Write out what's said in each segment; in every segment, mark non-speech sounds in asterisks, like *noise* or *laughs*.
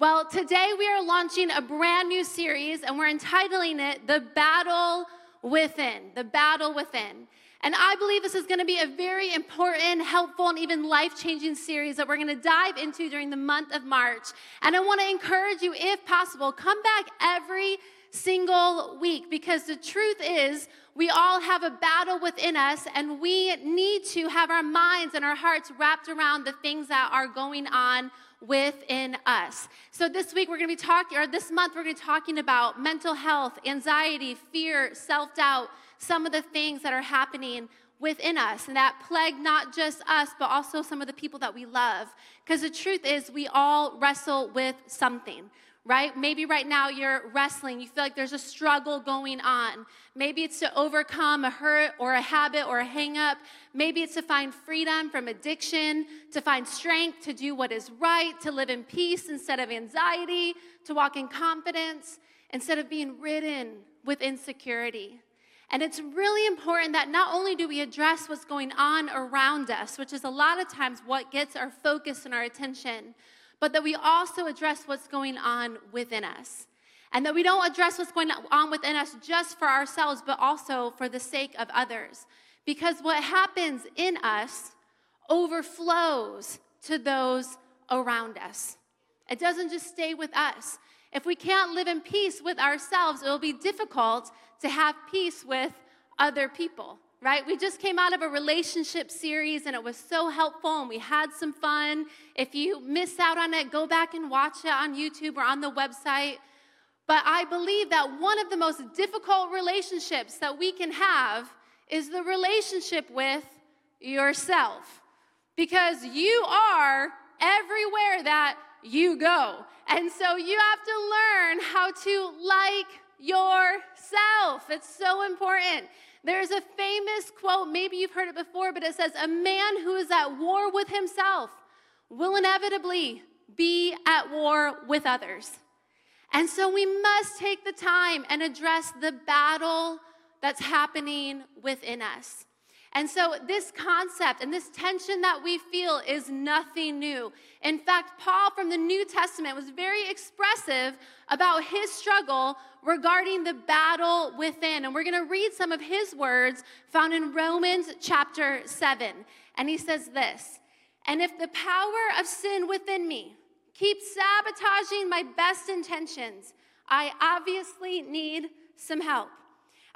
Well, today we are launching a brand new series and we're entitling it The Battle Within. The Battle Within. And I believe this is going to be a very important, helpful, and even life changing series that we're going to dive into during the month of March. And I want to encourage you, if possible, come back every single week because the truth is, we all have a battle within us, and we need to have our minds and our hearts wrapped around the things that are going on within us. So this week we're going to be talking, or this month we're going to be talking about mental health, anxiety, fear, self doubt, some of the things that are happening within us and that plague not just us, but also some of the people that we love. Because the truth is, we all wrestle with something right? Maybe right now you're wrestling, you feel like there's a struggle going on. Maybe it's to overcome a hurt or a habit or a hangup. Maybe it's to find freedom from addiction, to find strength to do what is right, to live in peace instead of anxiety, to walk in confidence instead of being ridden with insecurity. And it's really important that not only do we address what's going on around us, which is a lot of times what gets our focus and our attention, but that we also address what's going on within us. And that we don't address what's going on within us just for ourselves, but also for the sake of others. Because what happens in us overflows to those around us. It doesn't just stay with us. If we can't live in peace with ourselves, it will be difficult to have peace with other people right? We just came out of a relationship series and it was so helpful and we had some fun. If you miss out on it, go back and watch it on YouTube or on the website. But I believe that one of the most difficult relationships that we can have is the relationship with yourself because you are everywhere that you go. And so you have to learn how to like yourself. It's so important. There's a famous quote, maybe you've heard it before, but it says, A man who is at war with himself will inevitably be at war with others. And so we must take the time and address the battle that's happening within us. And so, this concept and this tension that we feel is nothing new. In fact, Paul from the New Testament was very expressive about his struggle regarding the battle within. And we're going to read some of his words found in Romans chapter 7. And he says this And if the power of sin within me keeps sabotaging my best intentions, I obviously need some help.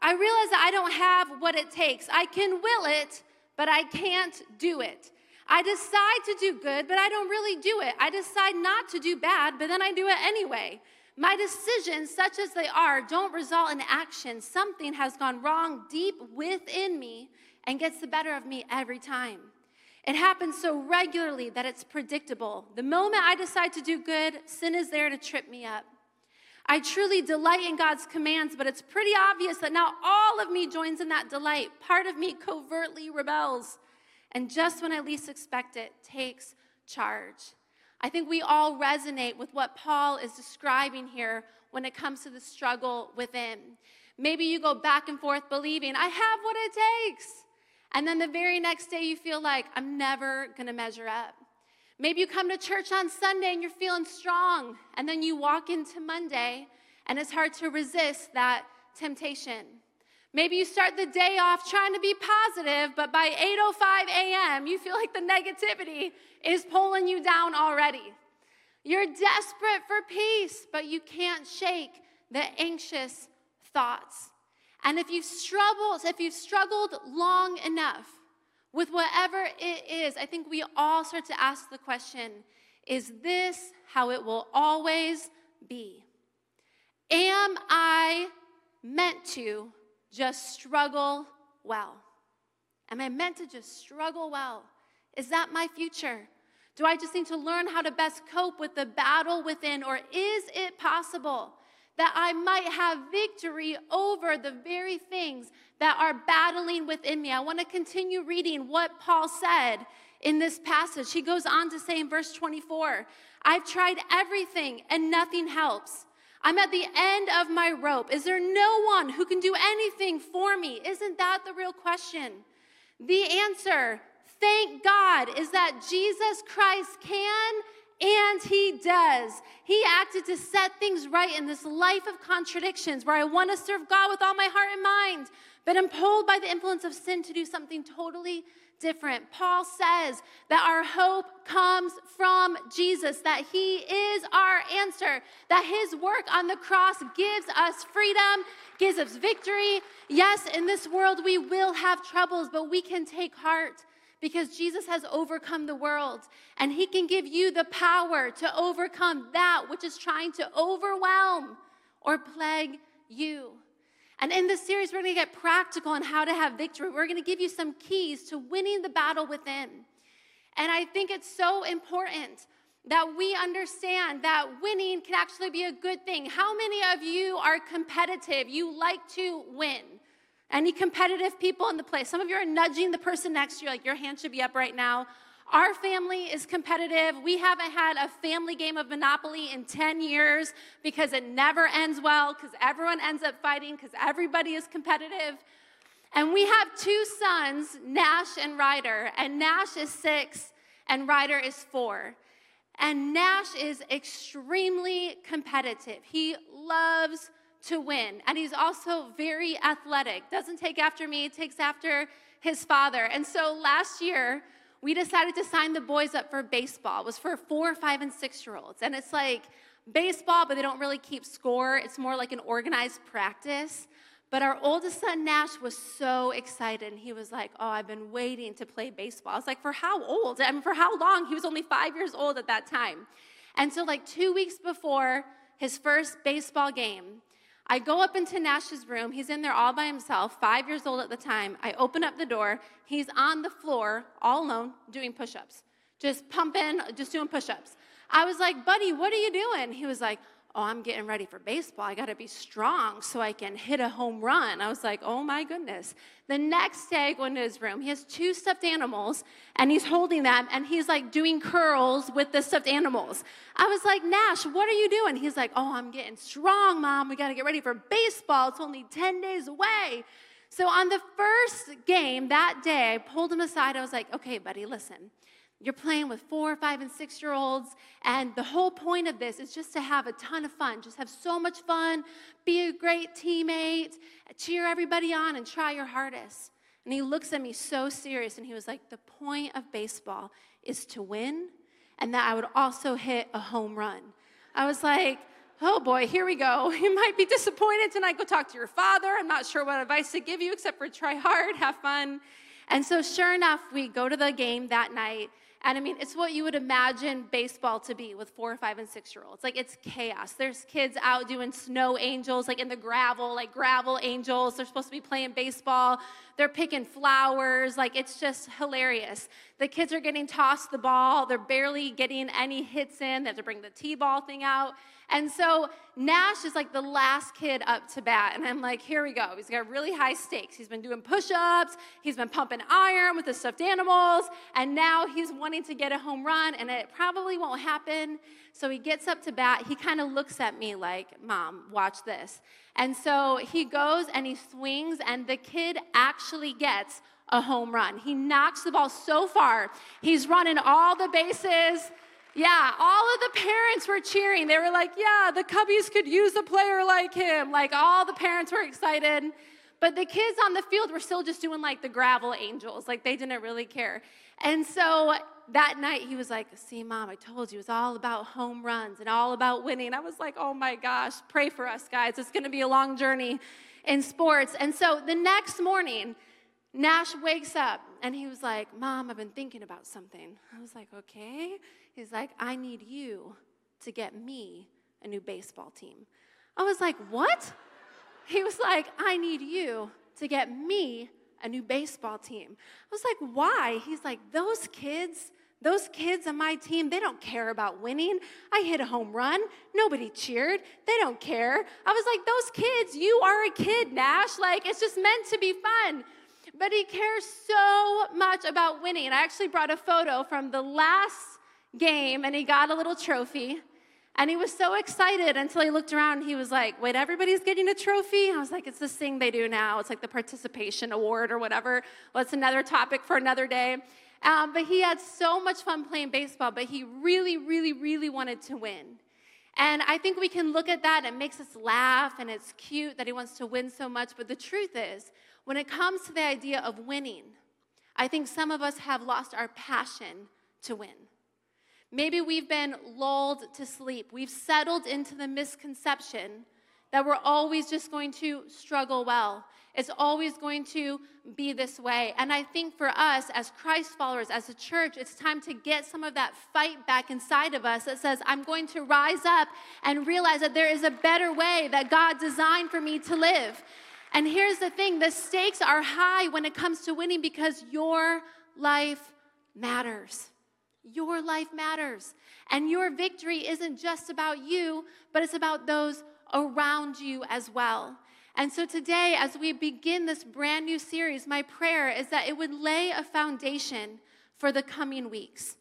I realize that I don't have what it takes. I can will it, but I can't do it. I decide to do good, but I don't really do it. I decide not to do bad, but then I do it anyway. My decisions, such as they are, don't result in action. Something has gone wrong deep within me and gets the better of me every time. It happens so regularly that it's predictable. The moment I decide to do good, sin is there to trip me up. I truly delight in God's commands, but it's pretty obvious that not all of me joins in that delight. Part of me covertly rebels. And just when I least expect it, takes charge. I think we all resonate with what Paul is describing here when it comes to the struggle within. Maybe you go back and forth believing, I have what it takes. And then the very next day, you feel like, I'm never gonna measure up. Maybe you come to church on Sunday and you're feeling strong, and then you walk into Monday and it's hard to resist that temptation. Maybe you start the day off trying to be positive, but by 8:05 a.m., you feel like the negativity is pulling you down already. You're desperate for peace, but you can't shake the anxious thoughts. And if you've struggled, if you've struggled long enough, with whatever it is, I think we all start to ask the question is this how it will always be? Am I meant to just struggle well? Am I meant to just struggle well? Is that my future? Do I just need to learn how to best cope with the battle within, or is it possible that I might have victory over the very things that are battling within me. I want to continue reading what Paul said in this passage. He goes on to say in verse 24, I've tried everything and nothing helps. I'm at the end of my rope. Is there no one who can do anything for me? Isn't that the real question? The answer, thank God, is that Jesus Christ can and he does. He acted to set things right in this life of contradictions where I want to serve God with all my heart and mind, but I'm pulled by the influence of sin to do something totally different. Paul says that our hope comes from Jesus, that he is our answer, that his work on the cross gives us freedom, gives us victory. Yes, in this world we will have troubles, but we can take heart because Jesus has overcome the world and he can give you the power to overcome that which is trying to overwhelm or plague you. And in this series, we're gonna get practical on how to have victory. We're gonna give you some keys to winning the battle within. And I think it's so important that we understand that winning can actually be a good thing. How many of you are competitive? You like to win. Any competitive people in the place? Some of you are nudging the person next to you, like your hand should be up right now. Our family is competitive. We haven't had a family game of Monopoly in 10 years because it never ends well, because everyone ends up fighting, because everybody is competitive. And we have two sons, Nash and Ryder, and Nash is six and Ryder is four. And Nash is extremely competitive. He loves to win. And he's also very athletic. Doesn't take after me, takes after his father. And so last year, we decided to sign the boys up for baseball. It was for four, five, and six year olds. And it's like baseball, but they don't really keep score. It's more like an organized practice. But our oldest son, Nash, was so excited. And he was like, Oh, I've been waiting to play baseball. I was like, For how old? I mean, for how long? He was only five years old at that time. And so, like, two weeks before his first baseball game, I go up into Nash's room. He's in there all by himself, five years old at the time. I open up the door. He's on the floor, all alone, doing push ups, just pumping, just doing push ups. I was like, buddy, what are you doing? He was like, oh, I'm getting ready for baseball. I got to be strong so I can hit a home run. I was like, oh my goodness. The next day, I go into his room. He has two stuffed animals and he's holding them and he's like doing curls with the stuffed animals. I was like, Nash, what are you doing? He's like, oh, I'm getting strong, mom. We got to get ready for baseball. It's only 10 days away. So on the first game that day, I pulled him aside. I was like, okay, buddy, listen. You're playing with four, five, and six year olds. And the whole point of this is just to have a ton of fun. Just have so much fun, be a great teammate, cheer everybody on, and try your hardest. And he looks at me so serious and he was like, The point of baseball is to win and that I would also hit a home run. I was like, Oh boy, here we go. *laughs* You might be disappointed tonight. Go talk to your father. I'm not sure what advice to give you except for try hard, have fun. And so, sure enough, we go to the game that night and I mean, it's what you would imagine baseball to be with four, five, and six year olds. Like, it's chaos. There's kids out doing snow angels, like in the gravel, like gravel angels. They're supposed to be playing baseball. They're picking flowers. Like, it's just hilarious. The kids are getting tossed the ball. They're barely getting any hits in. They have to bring the T ball thing out. And so Nash is like the last kid up to bat. And I'm like, here we go. He's got really high stakes. He's been doing push ups, he's been pumping iron with the stuffed animals, and now he's wanting to get a home run, and it probably won't happen. So he gets up to bat. He kind of looks at me like, Mom, watch this. And so he goes and he swings, and the kid actually gets a home run. He knocks the ball so far, he's running all the bases. Yeah, all of the parents were cheering. They were like, yeah, the Cubbies could use a player like him. Like, all the parents were excited. But the kids on the field were still just doing like the gravel angels. Like, they didn't really care. And so that night, he was like, see, mom, I told you it was all about home runs and all about winning. I was like, oh my gosh, pray for us, guys. It's going to be a long journey in sports. And so the next morning, Nash wakes up and he was like, Mom, I've been thinking about something. I was like, Okay. He's like, I need you to get me a new baseball team. I was like, What? He was like, I need you to get me a new baseball team. I was like, Why? He's like, Those kids, those kids on my team, they don't care about winning. I hit a home run. Nobody cheered. They don't care. I was like, Those kids, you are a kid, Nash. Like, it's just meant to be fun but he cares so much about winning. And I actually brought a photo from the last game, and he got a little trophy. And he was so excited until he looked around and he was like, Wait, everybody's getting a trophy? I was like, It's this thing they do now. It's like the participation award or whatever. Well, it's another topic for another day. Um, but he had so much fun playing baseball, but he really, really, really wanted to win. And I think we can look at that and it makes us laugh and it's cute that he wants to win so much. But the truth is, when it comes to the idea of winning, I think some of us have lost our passion to win. Maybe we've been lulled to sleep. We've settled into the misconception that we're always just going to struggle well. It's always going to be this way. And I think for us as Christ followers, as a church, it's time to get some of that fight back inside of us that says, I'm going to rise up and realize that there is a better way that God designed for me to live. And here's the thing the stakes are high when it comes to winning because your life matters. Your life matters. And your victory isn't just about you, but it's about those around you as well. And so today, as we begin this brand new series, my prayer is that it would lay a foundation for the coming weeks.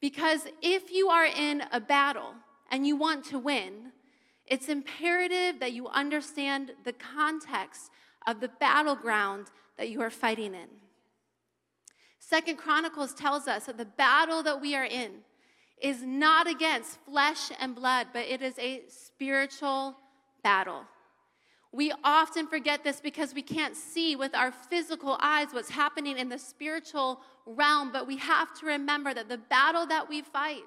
Because if you are in a battle and you want to win, it's imperative that you understand the context of the battleground that you are fighting in. Second Chronicles tells us that the battle that we are in is not against flesh and blood, but it is a spiritual battle. We often forget this because we can't see with our physical eyes what's happening in the spiritual realm, but we have to remember that the battle that we fight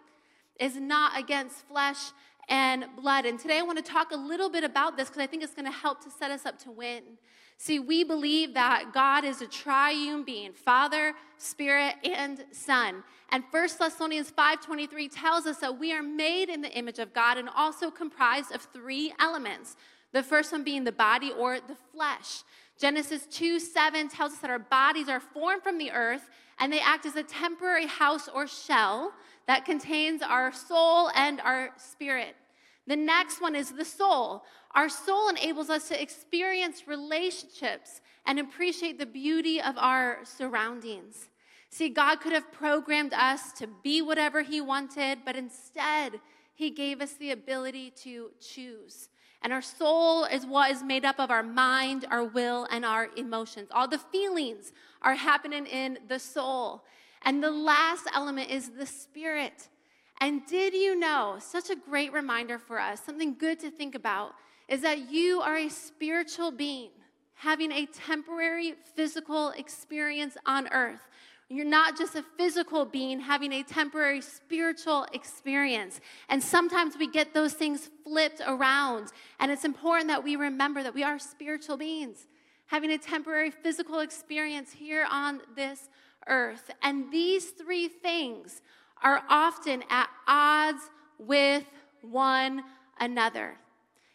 is not against flesh and blood. And today I want to talk a little bit about this because I think it's going to help to set us up to win. See, we believe that God is a triune being, Father, Spirit, and Son. And 1 Thessalonians 5:23 tells us that we are made in the image of God and also comprised of three elements the first one being the body or the flesh. Genesis 2 7 tells us that our bodies are formed from the earth and they act as a temporary house or shell that contains our soul and our spirit. The next one is the soul. Our soul enables us to experience relationships and appreciate the beauty of our surroundings. See, God could have programmed us to be whatever He wanted, but instead, He gave us the ability to choose. And our soul is what is made up of our mind, our will, and our emotions. All the feelings are happening in the soul. And the last element is the spirit. And did you know, such a great reminder for us, something good to think about, is that you are a spiritual being having a temporary physical experience on earth. You're not just a physical being having a temporary spiritual experience. And sometimes we get those things flipped around. And it's important that we remember that we are spiritual beings having a temporary physical experience here on this earth. And these three things are often at odds with one another.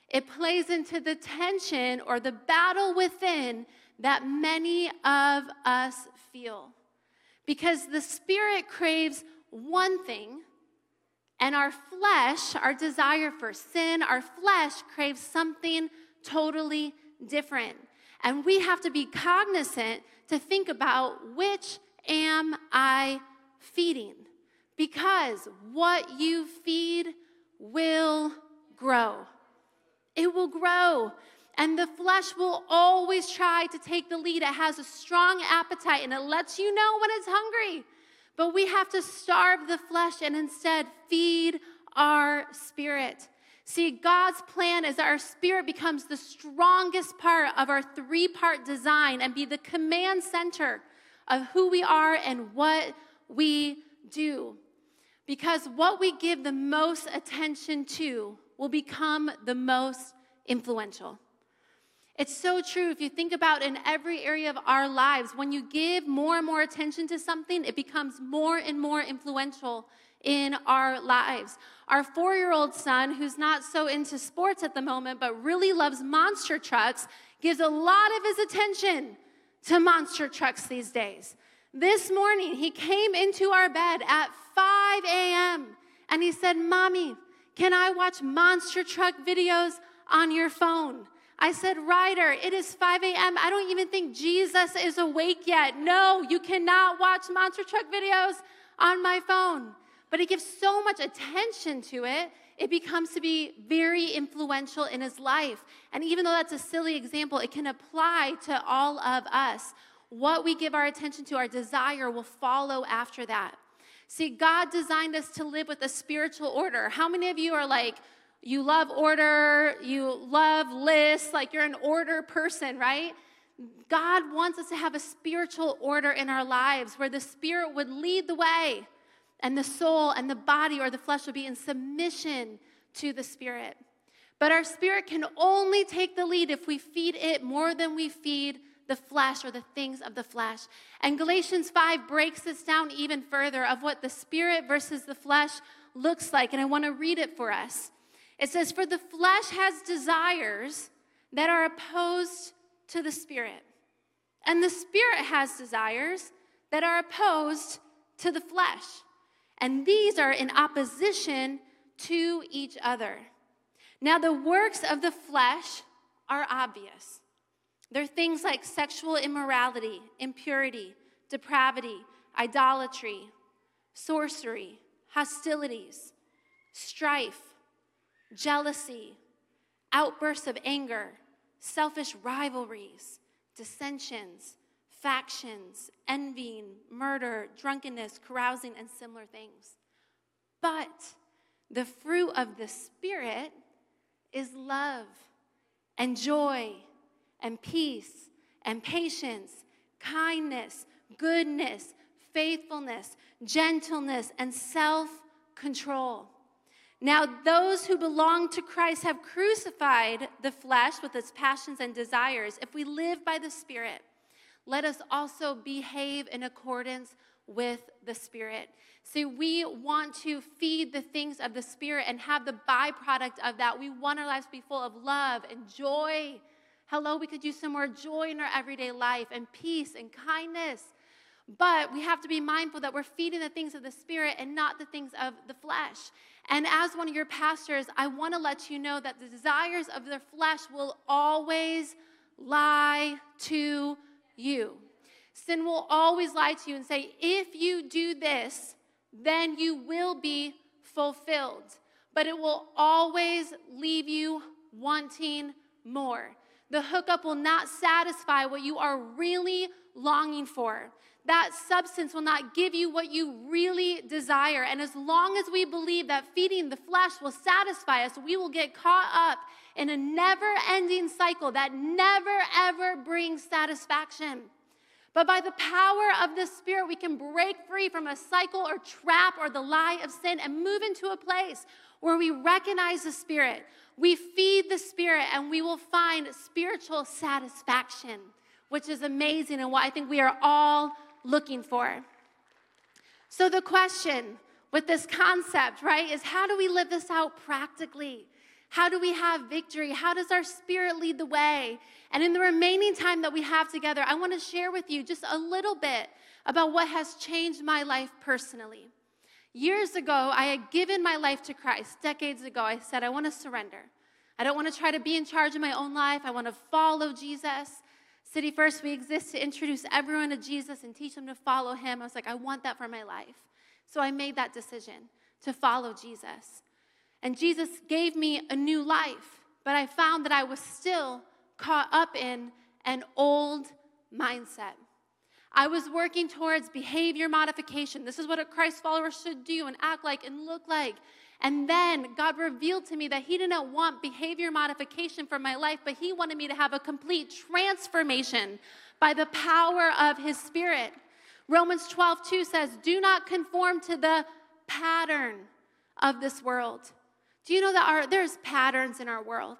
It plays into the tension or the battle within that many of us feel. Because the spirit craves one thing, and our flesh, our desire for sin, our flesh craves something totally different. And we have to be cognizant to think about which am I feeding? Because what you feed will grow. It will grow. And the flesh will always try to take the lead. It has a strong appetite and it lets you know when it's hungry. But we have to starve the flesh and instead feed our spirit. See, God's plan is that our spirit becomes the strongest part of our three part design and be the command center of who we are and what we do. Because what we give the most attention to will become the most influential. It's so true. If you think about in every area of our lives, when you give more and more attention to something, it becomes more and more influential in our lives. Our four year old son, who's not so into sports at the moment, but really loves monster trucks, gives a lot of his attention to monster trucks these days. This morning, he came into our bed at 5 a.m. and he said, Mommy, can I watch monster truck videos on your phone? I said, Ryder, it is 5 a.m. I don't even think Jesus is awake yet. No, you cannot watch monster truck videos on my phone. But he gives so much attention to it, it becomes to be very influential in his life. And even though that's a silly example, it can apply to all of us. what we give our attention to, our desire will follow after that. See, God designed us to live with a spiritual order. How many of you are like, you love order, you love lists, like you're an order person, right? God wants us to have a spiritual order in our lives where the Spirit would lead the way and the soul and the body or the flesh will be in submission to the Spirit. But our spirit can only take the lead if we feed it more than we feed the flesh or the things of the flesh. And Galatians 5 breaks this down even further of what the spirit versus the flesh looks like. And I want to read it for us. It says, For the flesh has desires that are opposed to the spirit, and the spirit has desires that are opposed to the flesh. And these are in opposition to each other. Now, the works of the flesh are obvious they're things like sexual immorality, impurity, depravity, idolatry, sorcery, hostilities, strife, jealousy, outbursts of anger, selfish rivalries, dissensions, factions, envying, murder, drunkenness, carousing, and similar things. But the fruit of the Spirit is love and joy and peace and patience, kindness, goodness, faithfulness, gentleness, and self control. Now, those who belong to Christ have crucified the flesh with its passions and desires. If we live by the Spirit, let us also behave in accordance with the Spirit. See, we want to feed the things of the Spirit and have the byproduct of that. We want our lives to be full of love and joy Hello, we could use some more joy in our everyday life and peace and kindness. But we have to be mindful that we're feeding the things of the Spirit and not the things of the flesh. And as one of your pastors, I want to let you know that the desires of the flesh will always lie to you. Sin will always lie to you and say, if you do this, then you will be fulfilled. But it will always leave you wanting more. The hookup will not satisfy what you are really longing for. That substance will not give you what you really desire. And as long as we believe that feeding the flesh will satisfy us, we will get caught up in a never ending cycle that never ever brings satisfaction. But by the power of the Spirit, we can break free from a cycle or trap or the lie of sin and move into a place where we recognize the Spirit, we feed the Spirit, and we will find spiritual satisfaction, which is amazing and what I think we are all looking for. So, the question with this concept, right, is how do we live this out practically? How do we have victory? How does our spirit lead the way? And in the remaining time that we have together, I want to share with you just a little bit about what has changed my life personally. Years ago, I had given my life to Christ. Decades ago, I said, I want to surrender. I don't want to try to be in charge of my own life. I want to follow Jesus. City First, we exist to introduce everyone to Jesus and teach them to follow him. I was like, I want that for my life. So I made that decision to follow Jesus. And Jesus gave me a new life, but I found that I was still caught up in an old mindset. I was working towards behavior modification. This is what a Christ follower should do and act like and look like. And then God revealed to me that He didn't want behavior modification for my life, but He wanted me to have a complete transformation by the power of His Spirit. Romans 12, 2 says, Do not conform to the pattern of this world. Do you know that our, there's patterns in our world?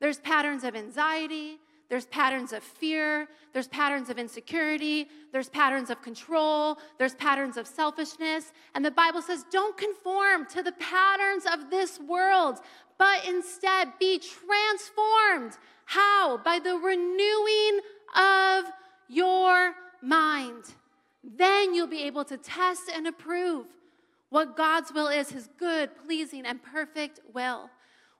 There's patterns of anxiety, there's patterns of fear, there's patterns of insecurity, there's patterns of control, there's patterns of selfishness. And the Bible says, don't conform to the patterns of this world, but instead be transformed. How? By the renewing of your mind. Then you'll be able to test and approve what God's will is, his good, pleasing, and perfect will.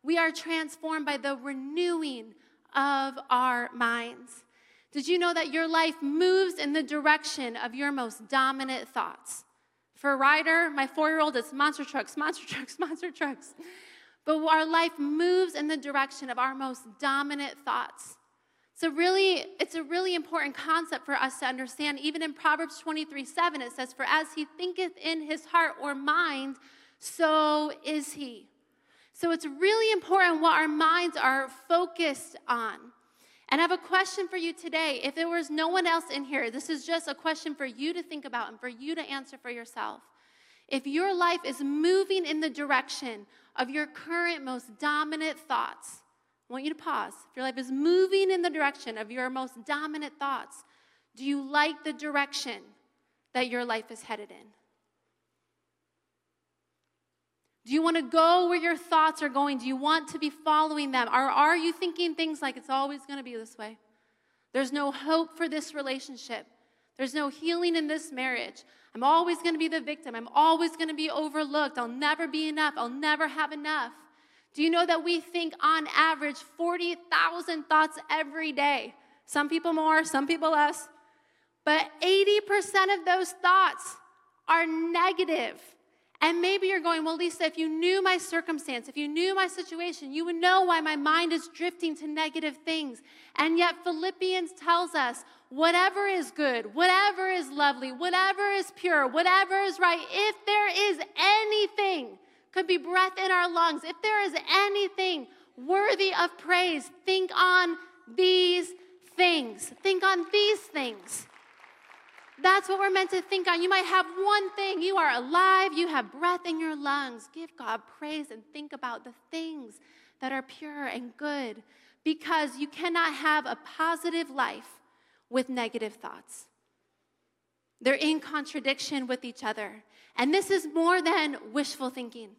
We are transformed by the renewing of our minds. Did you know that your life moves in the direction of your most dominant thoughts? For Ryder, my four year old, it's monster trucks, monster *laughs* trucks, monster trucks. But our life moves in the direction of our most dominant thoughts. So really, it's a really important concept for us to understand. Even in Proverbs 23 7, it says, For as he thinketh in his heart or mind, so is he. So it's really important what our minds are focused on. And I have a question for you today. If there was no one else in here, this is just a question for you to think about and for you to answer for yourself. If your life is moving in the direction of your current most dominant thoughts, I want you to pause. If your life is moving in the direction of your most dominant thoughts, do you like the direction that your life is headed in? Do you want to go where your thoughts are going? Do you want to be following them? Or are you thinking things like it's always going to be this way? There's no hope for this relationship. There's no healing in this marriage. I'm always going to be the victim. I'm always going to be overlooked. I'll never be enough. I'll never have enough. Do you know that we think on average 40,000 thoughts every day? Some people more, some people less. But 80% of those thoughts are negative. And maybe you're going, well, Lisa, if you knew my circumstance, if you knew my situation, you would know why my mind is drifting to negative things. And yet, Philippians tells us whatever is good, whatever is lovely, whatever is pure, whatever is right, if there is anything could be breath in our lungs. If there is anything worthy of praise, think on these things. Think on these things. That's what we're meant to think on. You might have one thing. You are alive, you have breath in your lungs. Give God praise and think about the things that are pure and good because you cannot have a positive life with negative thoughts. They're in contradiction with each other. And this is more than wishful thinking.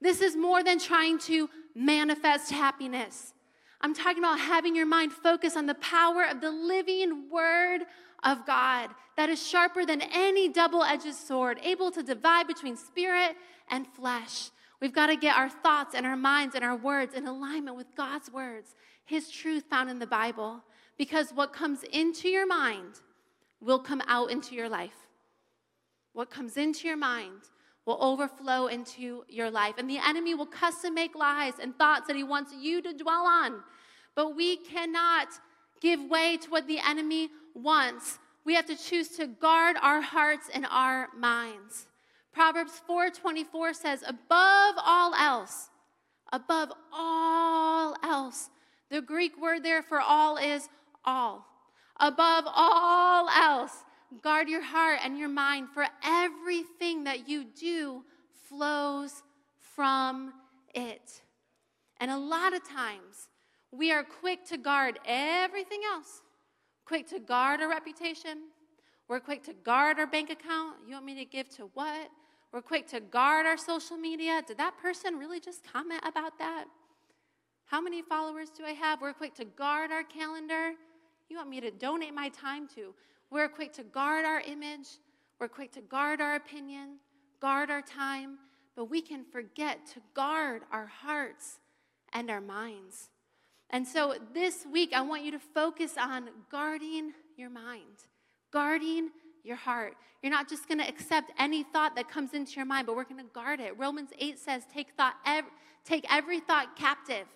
This is more than trying to manifest happiness. I'm talking about having your mind focus on the power of the living word of God that is sharper than any double edged sword, able to divide between spirit and flesh. We've got to get our thoughts and our minds and our words in alignment with God's words, His truth found in the Bible, because what comes into your mind will come out into your life. What comes into your mind will overflow into your life. And the enemy will custom make lies and thoughts that he wants you to dwell on. But we cannot give way to what the enemy wants. We have to choose to guard our hearts and our minds. Proverbs 4:24 says, "Above all else, above all else." The Greek word there for all is all. Above all else, Guard your heart and your mind, for everything that you do flows from it. And a lot of times, we are quick to guard everything else, quick to guard our reputation. We're quick to guard our bank account. You want me to give to what? We're quick to guard our social media. Did that person really just comment about that? How many followers do I have? We're quick to guard our calendar. You want me to donate my time to? We're quick to guard our image, we're quick to guard our opinion, guard our time, but we can forget to guard our hearts and our minds. And so this week, I want you to focus on guarding your mind, guarding your heart. You're not just going to accept any thought that comes into your mind, but we're going to guard it. Romans 8 says, take, thought, ev- take every thought captive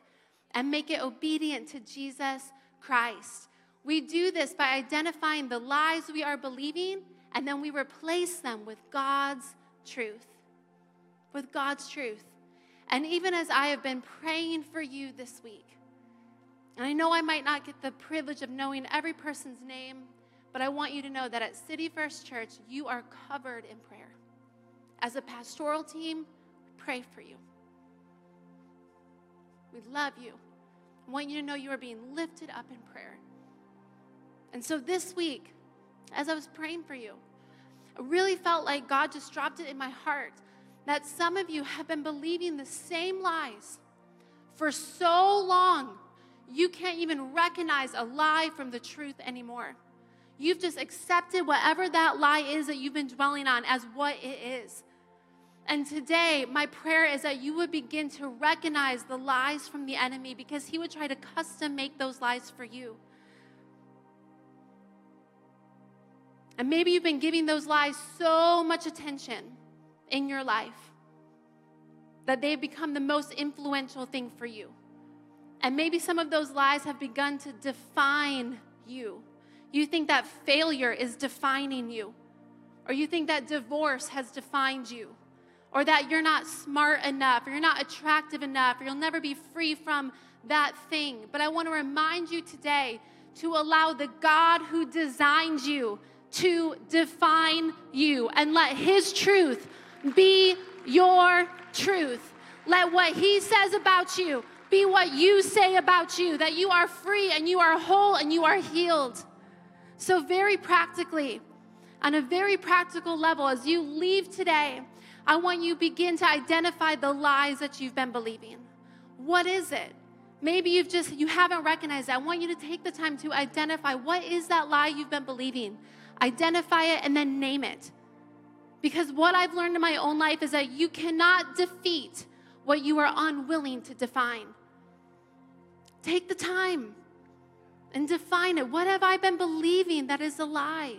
and make it obedient to Jesus Christ. We do this by identifying the lies we are believing and then we replace them with God's truth. With God's truth. And even as I have been praying for you this week, and I know I might not get the privilege of knowing every person's name, but I want you to know that at City First Church, you are covered in prayer. As a pastoral team, we pray for you. We love you. I want you to know you are being lifted up in prayer. And so this week, as I was praying for you, I really felt like God just dropped it in my heart that some of you have been believing the same lies for so long, you can't even recognize a lie from the truth anymore. You've just accepted whatever that lie is that you've been dwelling on as what it is. And today, my prayer is that you would begin to recognize the lies from the enemy because he would try to custom make those lies for you. And maybe you've been giving those lies so much attention in your life that they've become the most influential thing for you. And maybe some of those lies have begun to define you. You think that failure is defining you, or you think that divorce has defined you, or that you're not smart enough, or you're not attractive enough, or you'll never be free from that thing. But I want to remind you today to allow the God who designed you to define you and let His truth be your truth. Let what He says about you be what you say about you that you are free and you are whole and you are healed. So, very practically, on a very practical level, as you leave today, I want you begin to identify the lies that you've been believing. What is it? Maybe you've just you haven't recognized it. I want you to take the time to identify what is that lie you've been believing. Identify it and then name it. Because what I've learned in my own life is that you cannot defeat what you are unwilling to define. Take the time and define it. What have I been believing that is a lie?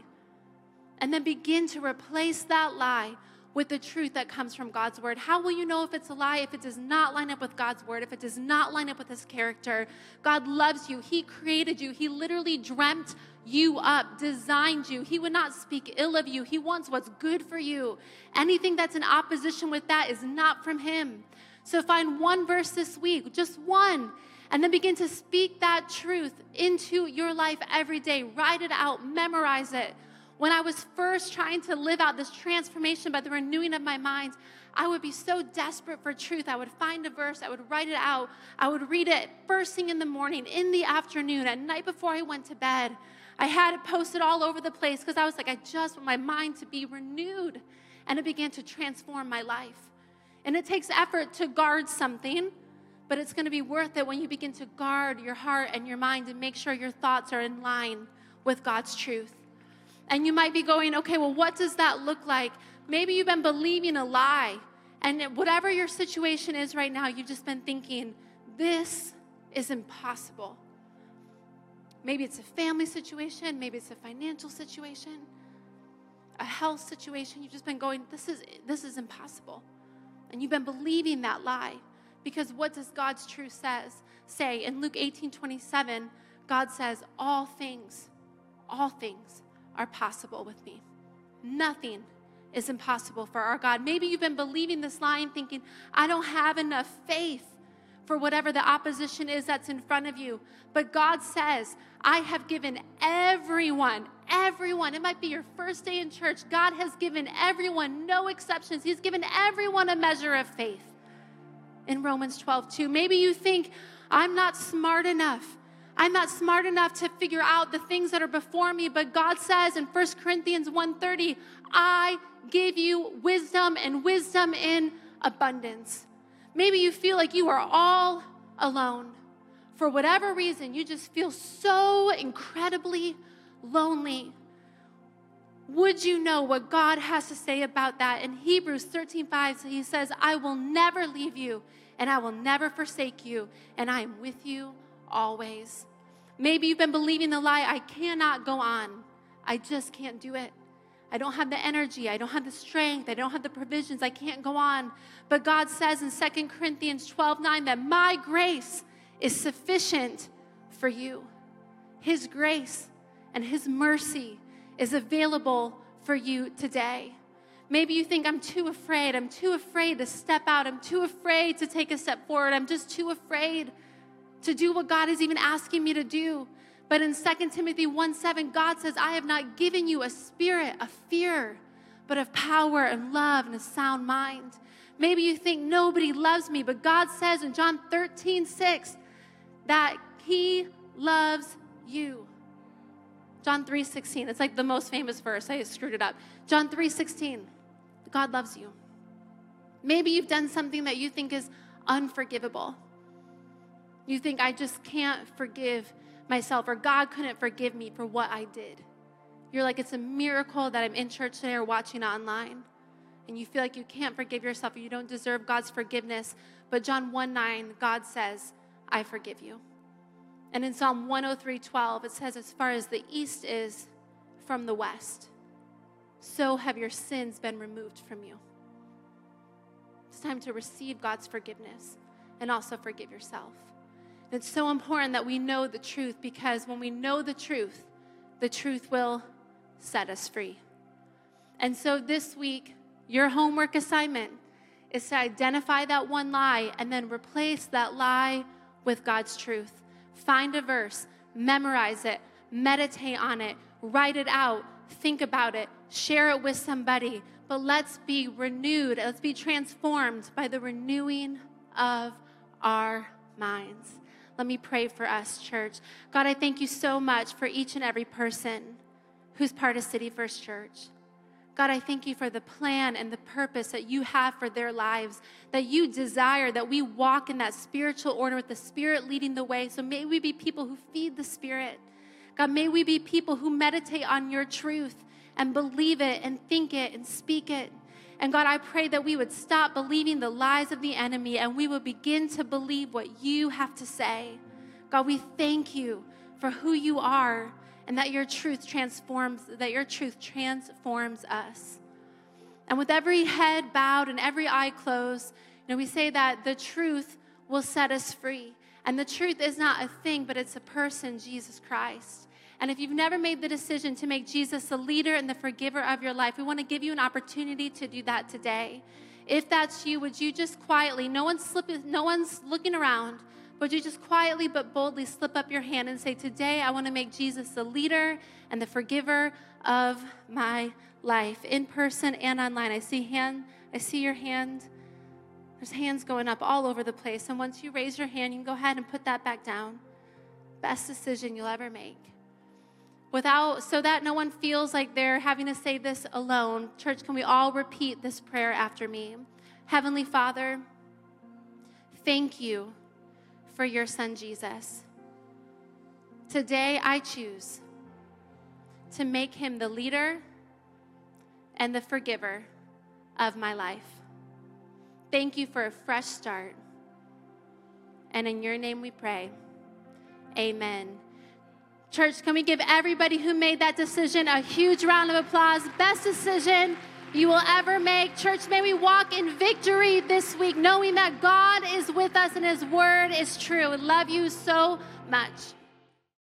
And then begin to replace that lie with the truth that comes from God's word. How will you know if it's a lie? If it does not line up with God's word, if it does not line up with his character. God loves you. He created you. He literally dreamt you up, designed you. He would not speak ill of you. He wants what's good for you. Anything that's in opposition with that is not from him. So find one verse this week, just one, and then begin to speak that truth into your life every day. Write it out, memorize it. When I was first trying to live out this transformation by the renewing of my mind, I would be so desperate for truth. I would find a verse, I would write it out, I would read it first thing in the morning, in the afternoon, at night before I went to bed. I had it posted all over the place because I was like, I just want my mind to be renewed. And it began to transform my life. And it takes effort to guard something, but it's going to be worth it when you begin to guard your heart and your mind and make sure your thoughts are in line with God's truth. And you might be going, okay, well, what does that look like? Maybe you've been believing a lie. And whatever your situation is right now, you've just been thinking, this is impossible. Maybe it's a family situation, maybe it's a financial situation, a health situation. You've just been going, this is, this is impossible. And you've been believing that lie. Because what does God's truth says say? In Luke 18 27, God says, All things, all things are possible with me. Nothing is impossible for our God. Maybe you've been believing this lie and thinking, I don't have enough faith for whatever the opposition is that's in front of you. But God says, I have given everyone, everyone, it might be your first day in church, God has given everyone, no exceptions, He's given everyone a measure of faith. In Romans 12, 2. Maybe you think, I'm not smart enough. I'm not smart enough to figure out the things that are before me, but God says in 1 Corinthians 1:30, I give you wisdom and wisdom in abundance. Maybe you feel like you are all alone. For whatever reason, you just feel so incredibly lonely. Would you know what God has to say about that? In Hebrews 13:5, he says, I will never leave you and I will never forsake you, and I am with you always. Maybe you've been believing the lie, I cannot go on. I just can't do it. I don't have the energy. I don't have the strength. I don't have the provisions. I can't go on. But God says in 2 Corinthians 12 9 that my grace is sufficient for you. His grace and His mercy is available for you today. Maybe you think, I'm too afraid. I'm too afraid to step out. I'm too afraid to take a step forward. I'm just too afraid to do what God is even asking me to do. But in 2 Timothy 1 7, God says, I have not given you a spirit of fear, but of power and love and a sound mind. Maybe you think nobody loves me, but God says in John 13 6 that He loves you. John 3 16, it's like the most famous verse. I screwed it up. John 3 16, God loves you. Maybe you've done something that you think is unforgivable. You think, I just can't forgive myself, or God couldn't forgive me for what I did. You're like, it's a miracle that I'm in church today or watching online. And you feel like you can't forgive yourself or you don't deserve God's forgiveness. But John 1 9, God says, I forgive you. And in Psalm 103 12, it says, As far as the east is from the west, so have your sins been removed from you. It's time to receive God's forgiveness and also forgive yourself. It's so important that we know the truth because when we know the truth, the truth will set us free. And so this week, your homework assignment is to identify that one lie and then replace that lie with God's truth. Find a verse, memorize it, meditate on it, write it out, think about it, share it with somebody. But let's be renewed, let's be transformed by the renewing of our minds. Let me pray for us, church. God, I thank you so much for each and every person who's part of City First Church. God, I thank you for the plan and the purpose that you have for their lives, that you desire that we walk in that spiritual order with the Spirit leading the way. So may we be people who feed the Spirit. God, may we be people who meditate on your truth and believe it and think it and speak it. And God, I pray that we would stop believing the lies of the enemy and we would begin to believe what you have to say. God, we thank you for who you are and that your truth transforms, that your truth transforms us. And with every head bowed and every eye closed, you know, we say that the truth will set us free. And the truth is not a thing, but it's a person, Jesus Christ. And if you've never made the decision to make Jesus the leader and the forgiver of your life, we want to give you an opportunity to do that today. If that's you, would you just quietly, no one's slipping, no one's looking around, would you just quietly but boldly slip up your hand and say, Today I want to make Jesus the leader and the forgiver of my life, in person and online. I see hand, I see your hand. There's hands going up all over the place. And once you raise your hand, you can go ahead and put that back down. Best decision you'll ever make. Without so that no one feels like they're having to say this alone. Church, can we all repeat this prayer after me? Heavenly Father, thank you for your son Jesus. Today I choose to make him the leader and the forgiver of my life. Thank you for a fresh start. And in your name we pray. Amen. Church, can we give everybody who made that decision a huge round of applause? Best decision you will ever make. Church, may we walk in victory this week, knowing that God is with us and His word is true. Love you so much.